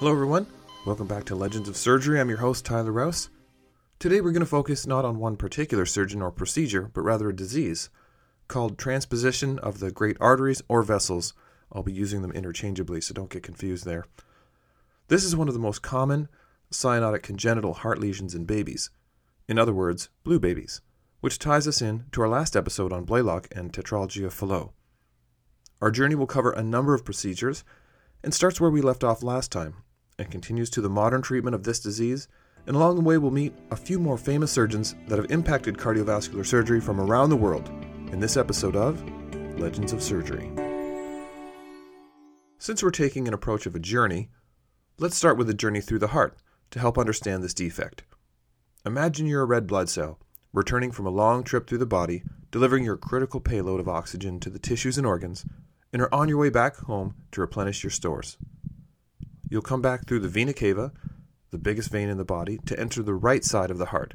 Hello, everyone. Welcome back to Legends of Surgery. I'm your host, Tyler Rouse. Today, we're going to focus not on one particular surgeon or procedure, but rather a disease called transposition of the great arteries or vessels. I'll be using them interchangeably, so don't get confused there. This is one of the most common cyanotic congenital heart lesions in babies. In other words, blue babies, which ties us in to our last episode on Blalock and tetralogy of Fallot. Our journey will cover a number of procedures and starts where we left off last time and continues to the modern treatment of this disease. And along the way, we'll meet a few more famous surgeons that have impacted cardiovascular surgery from around the world in this episode of Legends of Surgery. Since we're taking an approach of a journey, let's start with a journey through the heart to help understand this defect. Imagine you're a red blood cell returning from a long trip through the body, delivering your critical payload of oxygen to the tissues and organs, and are on your way back home to replenish your stores. You'll come back through the vena cava, the biggest vein in the body, to enter the right side of the heart.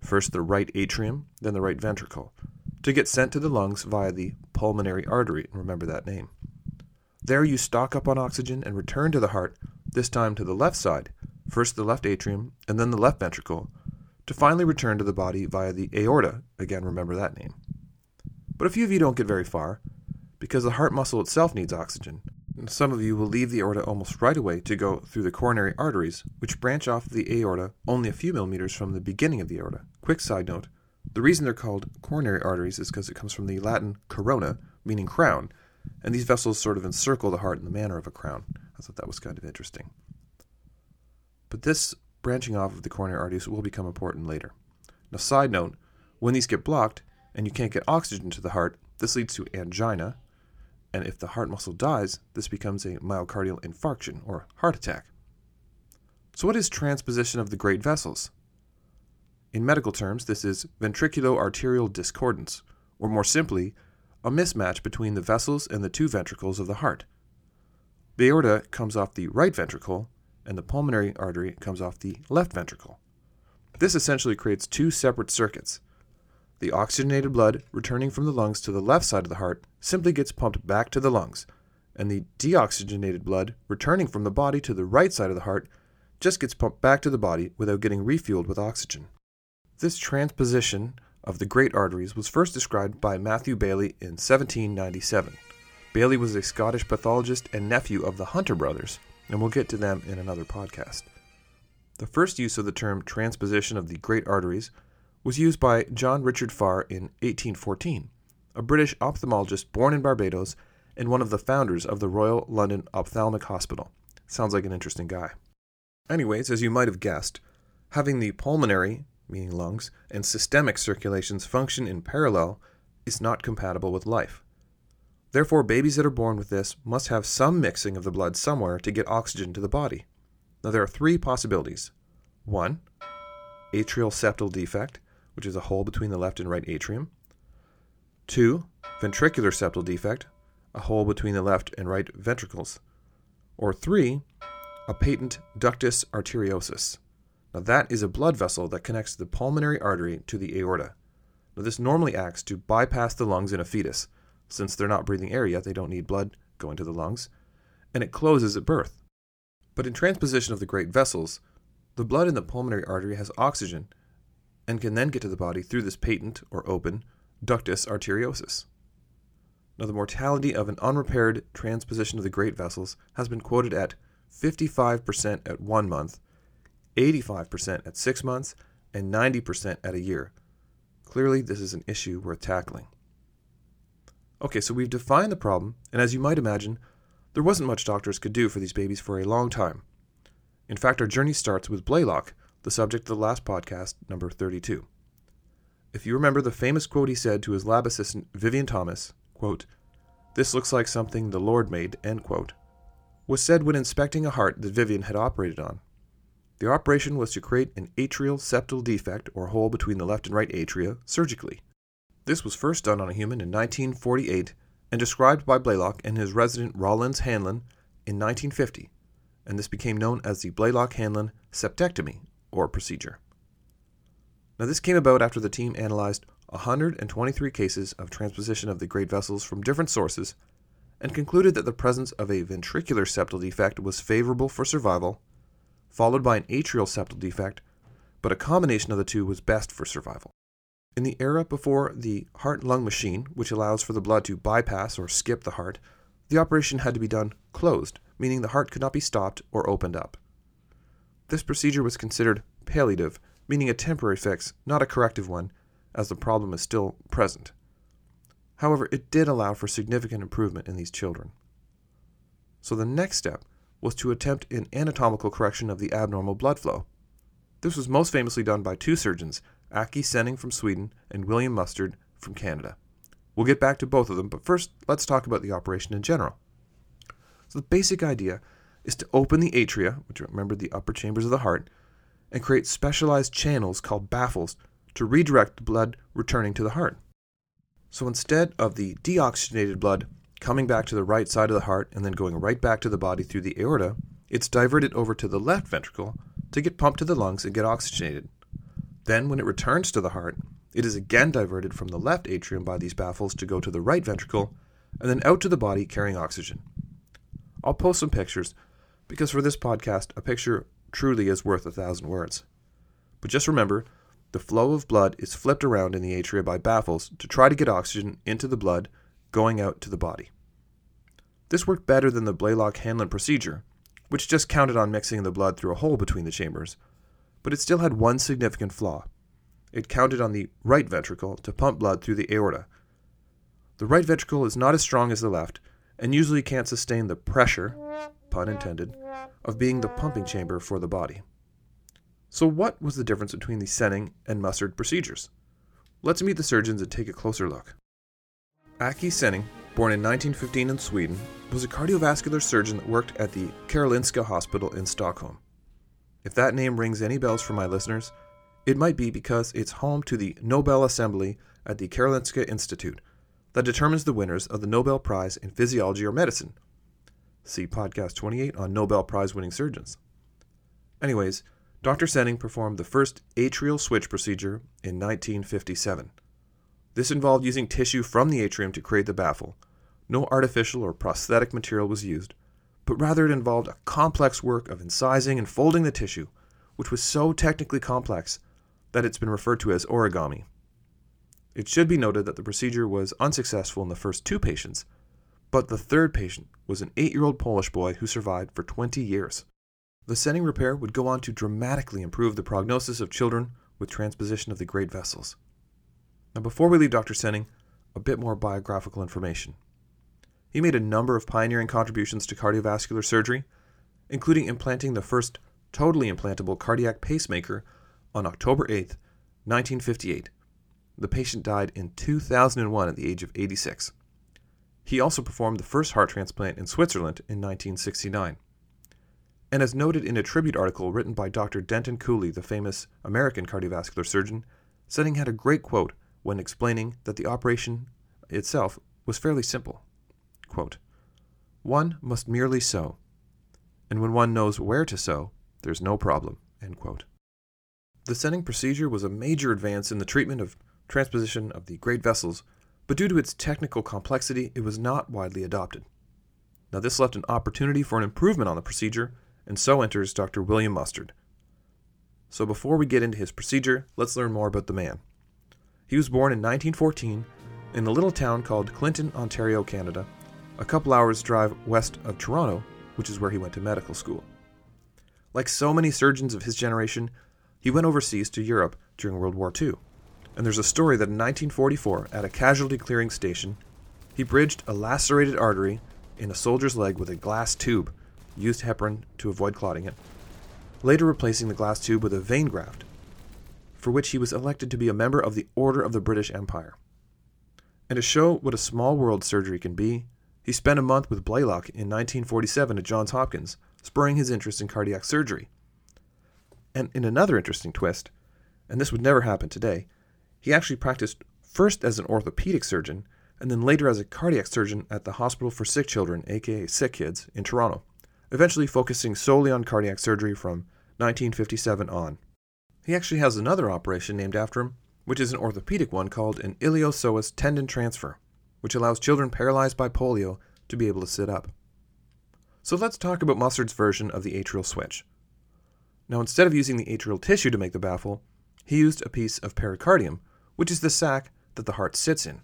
First the right atrium, then the right ventricle, to get sent to the lungs via the pulmonary artery. And remember that name. There you stock up on oxygen and return to the heart, this time to the left side, first the left atrium and then the left ventricle, to finally return to the body via the aorta. Again, remember that name. But a few of you don't get very far because the heart muscle itself needs oxygen. Some of you will leave the aorta almost right away to go through the coronary arteries, which branch off the aorta only a few millimeters from the beginning of the aorta. Quick side note the reason they're called coronary arteries is because it comes from the Latin corona, meaning crown, and these vessels sort of encircle the heart in the manner of a crown. I thought that was kind of interesting. But this branching off of the coronary arteries will become important later. Now, side note when these get blocked and you can't get oxygen to the heart, this leads to angina, and if the heart muscle dies, this becomes a myocardial infarction or heart attack. So, what is transposition of the great vessels? In medical terms, this is ventriculo-arterial discordance, or more simply, a mismatch between the vessels and the two ventricles of the heart. The aorta comes off the right ventricle, and the pulmonary artery comes off the left ventricle. This essentially creates two separate circuits. The oxygenated blood returning from the lungs to the left side of the heart simply gets pumped back to the lungs, and the deoxygenated blood returning from the body to the right side of the heart just gets pumped back to the body without getting refueled with oxygen. This transposition of the great arteries was first described by Matthew Baillie in 1797. Bailey was a Scottish pathologist and nephew of the Hunter brothers, and we'll get to them in another podcast. The first use of the term transposition of the great arteries was used by John Richard Farre in 1814, a British ophthalmologist born in Barbados and one of the founders of the Royal London Ophthalmic Hospital. Sounds like an interesting guy. Anyways, as you might have guessed, having the pulmonary meaning lungs, and systemic circulations function in parallel is not compatible with life. Therefore, babies that are born with this must have some mixing of the blood somewhere to get oxygen to the body. Now, there are three possibilities. One, atrial septal defect, which is a hole between the left and right atrium. Two, ventricular septal defect, a hole between the left and right ventricles. Or three, a patent ductus arteriosus, now, that is a blood vessel that connects the pulmonary artery to the aorta. Now, this normally acts to bypass the lungs in a fetus. Since they're not breathing air yet, they don't need blood going to the lungs, and it closes at birth. But in transposition of the great vessels, the blood in the pulmonary artery has oxygen and can then get to the body through this patent or open ductus arteriosus. Now, the mortality of an unrepaired transposition of the great vessels has been quoted at 55% at one month 85% at six months, and 90% at a year. Clearly, this is an issue worth tackling. Okay, so we've defined the problem, and as you might imagine, there wasn't much doctors could do for these babies for a long time. In fact, our journey starts with Blalock, the subject of the last podcast, number 32. If you remember the famous quote he said to his lab assistant, Vivian Thomas, quote, This looks like something the Lord made, end quote, was said when inspecting a heart that Vivian had operated on. The operation was to create an atrial septal defect or hole between the left and right atria surgically. This was first done on a human in 1948 and described by Blalock and his resident Rollins Hanlon in 1950, and this became known as the Blalock Hanlon septectomy or procedure. Now, this came about after the team analyzed 123 cases of transposition of the great vessels from different sources and concluded that the presence of a ventricular septal defect was favorable for survival, followed by an atrial septal defect, but a combination of the two was best for survival. In the era before the heart lung machine, which allows for the blood to bypass or skip the heart, the operation had to be done closed, meaning the heart could not be stopped or opened up. This procedure was considered palliative, meaning a temporary fix, not a corrective one, as the problem is still present. However, it did allow for significant improvement in these children. So the next step was to attempt an anatomical correction of the abnormal blood flow. This was most famously done by two surgeons, Åke Senning from Sweden and William Mustard from Canada. We'll get back to both of them, but first let's talk about the operation in general. So the basic idea is to open the atria, which remember the upper chambers of the heart, and create specialized channels called baffles to redirect the blood returning to the heart. So instead of the deoxygenated blood coming back to the right side of the heart and then going right back to the body through the aorta, it's diverted over to the left ventricle to get pumped to the lungs and get oxygenated. Then, when it returns to the heart, it is again diverted from the left atrium by these baffles to go to the right ventricle and then out to the body carrying oxygen. I'll post some pictures because for this podcast, a picture truly is worth a thousand words. But just remember, the flow of blood is flipped around in the atria by baffles to try to get oxygen into the blood going out to the body. This worked better than the Blalock Hanlon procedure, which just counted on mixing the blood through a hole between the chambers, but it still had one significant flaw. It counted on the right ventricle to pump blood through the aorta. The right ventricle is not as strong as the left and usually can't sustain the pressure, pun intended, of being the pumping chamber for the body. So, what was the difference between the Senning and Mustard procedures? Let's meet the surgeons and take a closer look. Åke Senning, born in 1915 in Sweden, was a cardiovascular surgeon that worked at the Karolinska Hospital in Stockholm. If that name rings any bells for my listeners, it might be because it's home to the Nobel Assembly at the Karolinska Institute that determines the winners of the Nobel Prize in Physiology or Medicine. See podcast 28 on Nobel Prize winning surgeons. Anyways, Dr. Senning performed the first atrial switch procedure in 1957. This involved using tissue from the atrium to create the baffle. No artificial or prosthetic material was used, but rather it involved a complex work of incising and folding the tissue, which was so technically complex that it's been referred to as origami. It should be noted that the procedure was unsuccessful in the first two patients, but the third patient was an eight year old Polish boy who survived for 20 years. The Senning repair would go on to dramatically improve the prognosis of children with transposition of the great vessels. Now, before we leave Dr. Senning, a bit more biographical information. He made a number of pioneering contributions to cardiovascular surgery, including implanting the first totally implantable cardiac pacemaker on October 8, 1958. The patient died in 2001 at the age of 86. He also performed the first heart transplant in Switzerland in 1969. And as noted in a tribute article written by Dr. Denton Cooley, the famous American cardiovascular surgeon, Senning had a great quote when explaining that the operation itself was fairly simple. Quote, one must merely sew, and when one knows where to sew, there's no problem. The Senning procedure was a major advance in the treatment of transposition of the great vessels, but due to its technical complexity, it was not widely adopted. Now, this left an opportunity for an improvement on the procedure, and so enters Dr. William Mustard. So, before we get into his procedure, let's learn more about the man. He was born in 1914 in a little town called Clinton, Ontario, Canada, a couple hours' drive west of Toronto, which is where he went to medical school. Like so many surgeons of his generation, he went overseas to Europe during World War II. And there's a story that in 1944, at a casualty clearing station, he bridged a lacerated artery in a soldier's leg with a glass tube, used heparin to avoid clotting it, later replacing the glass tube with a vein graft, for which he was elected to be a member of the Order of the British Empire. And to show what a small world surgery can be, he spent a month with Blalock in 1947 at Johns Hopkins, spurring his interest in cardiac surgery. And in another interesting twist, and this would never happen today, he actually practiced first as an orthopedic surgeon and then later as a cardiac surgeon at the Hospital for Sick Children, aka Sick Kids, in Toronto, eventually focusing solely on cardiac surgery from 1957 on. He actually has another operation named after him, which is an orthopedic one called an iliopsoas tendon transfer which allows children paralyzed by polio to be able to sit up. So let's talk about Mustard's version of the atrial switch. Now, instead of using the atrial tissue to make the baffle, he used a piece of pericardium, which is the sac that the heart sits in.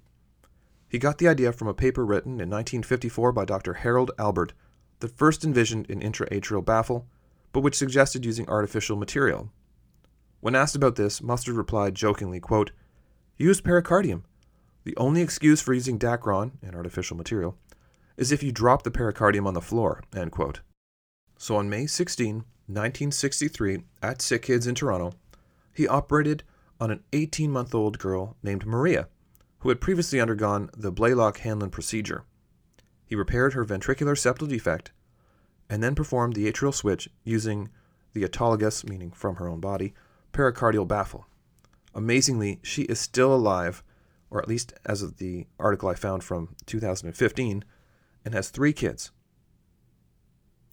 He got the idea from a paper written in 1954 by Dr. Harold Albert that first envisioned an intraatrial baffle, but which suggested using artificial material. When asked about this, Mustard replied jokingly, quote, Use pericardium. The only excuse for using Dacron, an artificial material, is if you drop the pericardium on the floor. End quote. So on May 16, 1963, at Sick Kids in Toronto, he operated on an 18 month old girl named Maria, who had previously undergone the Blalock Hanlon procedure. He repaired her ventricular septal defect and then performed the atrial switch using the autologous, meaning from her own body, pericardial baffle. Amazingly, she is still alive, or at least as of the article I found from 2015, and has three kids.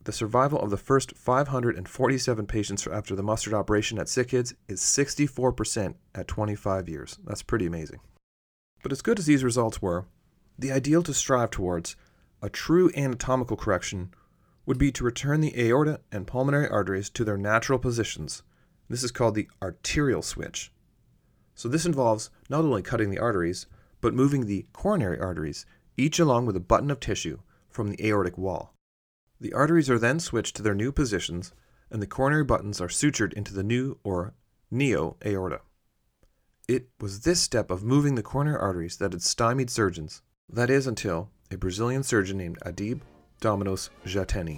The survival of the first 547 patients after the mustard operation at Sick Kids is 64% at 25 years. That's pretty amazing. But as good as these results were, the ideal to strive towards, a true anatomical correction, would be to return the aorta and pulmonary arteries to their natural positions. This is called the arterial switch. So this involves not only cutting the arteries, but moving the coronary arteries, each along with a button of tissue, from the aortic wall. The arteries are then switched to their new positions, and the coronary buttons are sutured into the new or neo aorta. It was this step of moving the coronary arteries that had stymied surgeons, that is, until a Brazilian surgeon named Adib Domingos Jatene.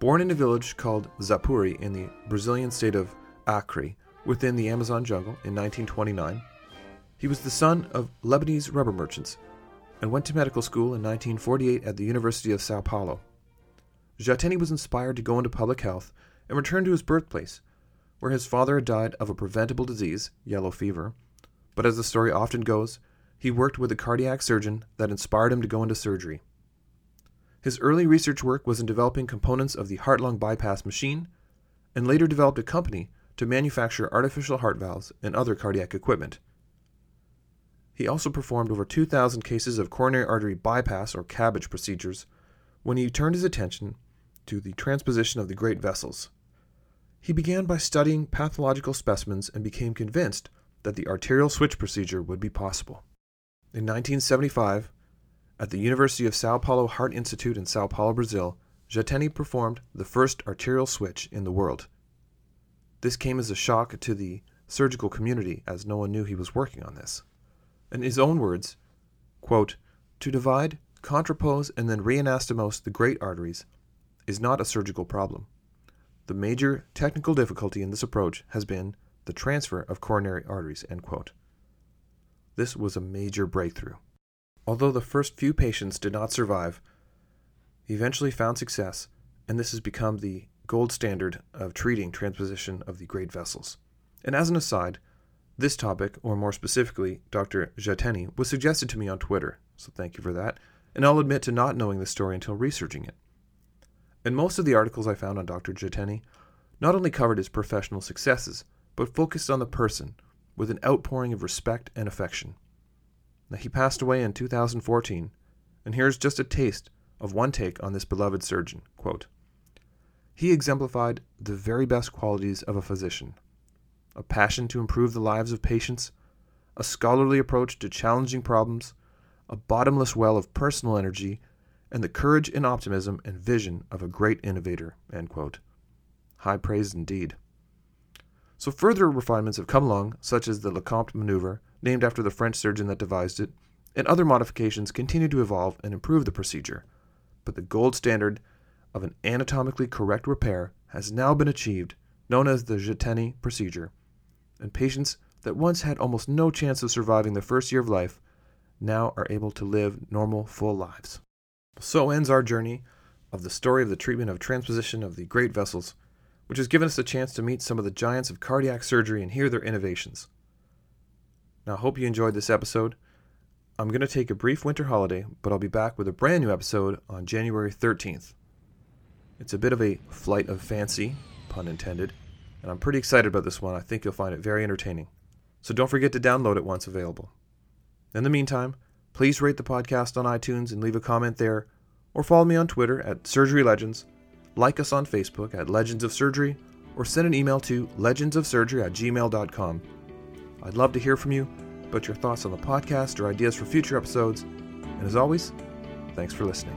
Born in a village called Xapuri in the Brazilian state of Acre, within the Amazon jungle in 1929, he was the son of Lebanese rubber merchants and went to medical school in 1948 at the University of Sao Paulo. Jatene was inspired to go into public health and return to his birthplace, where his father had died of a preventable disease, yellow fever. But as the story often goes, he worked with a cardiac surgeon that inspired him to go into surgery. His early research work was in developing components of the heart lung bypass machine, and later developed a company to manufacture artificial heart valves and other cardiac equipment. He also performed over 2,000 cases of coronary artery bypass or CABG procedures when he turned his attention to the transposition of the great vessels. He began by studying pathological specimens and became convinced that the arterial switch procedure would be possible. In 1975, at the University of Sao Paulo Heart Institute in Sao Paulo, Brazil, Jatene performed the first arterial switch in the world. This came as a shock to the surgical community as no one knew he was working on this. In his own words, quote, To divide, contrapose, and then reanastomose the great arteries is not a surgical problem. The major technical difficulty in this approach has been the transfer of coronary arteries. This was a major breakthrough. Although the first few patients did not survive, he eventually found success, and this has become the gold standard of treating transposition of the great vessels. And as an aside, this topic, or more specifically, Dr. Jatene, was suggested to me on Twitter, so thank you for that, and I'll admit to not knowing the story until researching it. And most of the articles I found on Dr. Jatene not only covered his professional successes, but focused on the person with an outpouring of respect and affection. Now, he passed away in 2014, and here's just a taste of one take on this beloved surgeon. Quote, he exemplified the very best qualities of a physician a passion to improve the lives of patients, a scholarly approach to challenging problems, a bottomless well of personal energy, and the courage and optimism and vision of a great innovator. High praise indeed. So further refinements have come along, such as the Lecomte maneuver, named after the French surgeon that devised it, and other modifications continue to evolve and improve the procedure. But the gold standard of an anatomically correct repair has now been achieved, known as the Jatene procedure, and patients that once had almost no chance of surviving the first year of life now are able to live normal, full lives. So ends our journey of the story of the treatment of transposition of the great vessels, which has given us a chance to meet some of the giants of cardiac surgery and hear their innovations. Now, I hope you enjoyed this episode. I'm going to take a brief winter holiday, but I'll be back with a brand new episode on January 13th. It's a bit of a flight of fancy, pun intended, and I'm pretty excited about this one. I think you'll find it very entertaining. So don't forget to download it once available. In the meantime, Please rate the podcast on iTunes and leave a comment there, or follow me on Twitter at Surgery Legends, like us on Facebook at Legends of Surgery, or send an email to legendsofsurgery at gmail.com. I'd love to hear from you, about your thoughts on the podcast or ideas for future episodes. And as always, thanks for listening.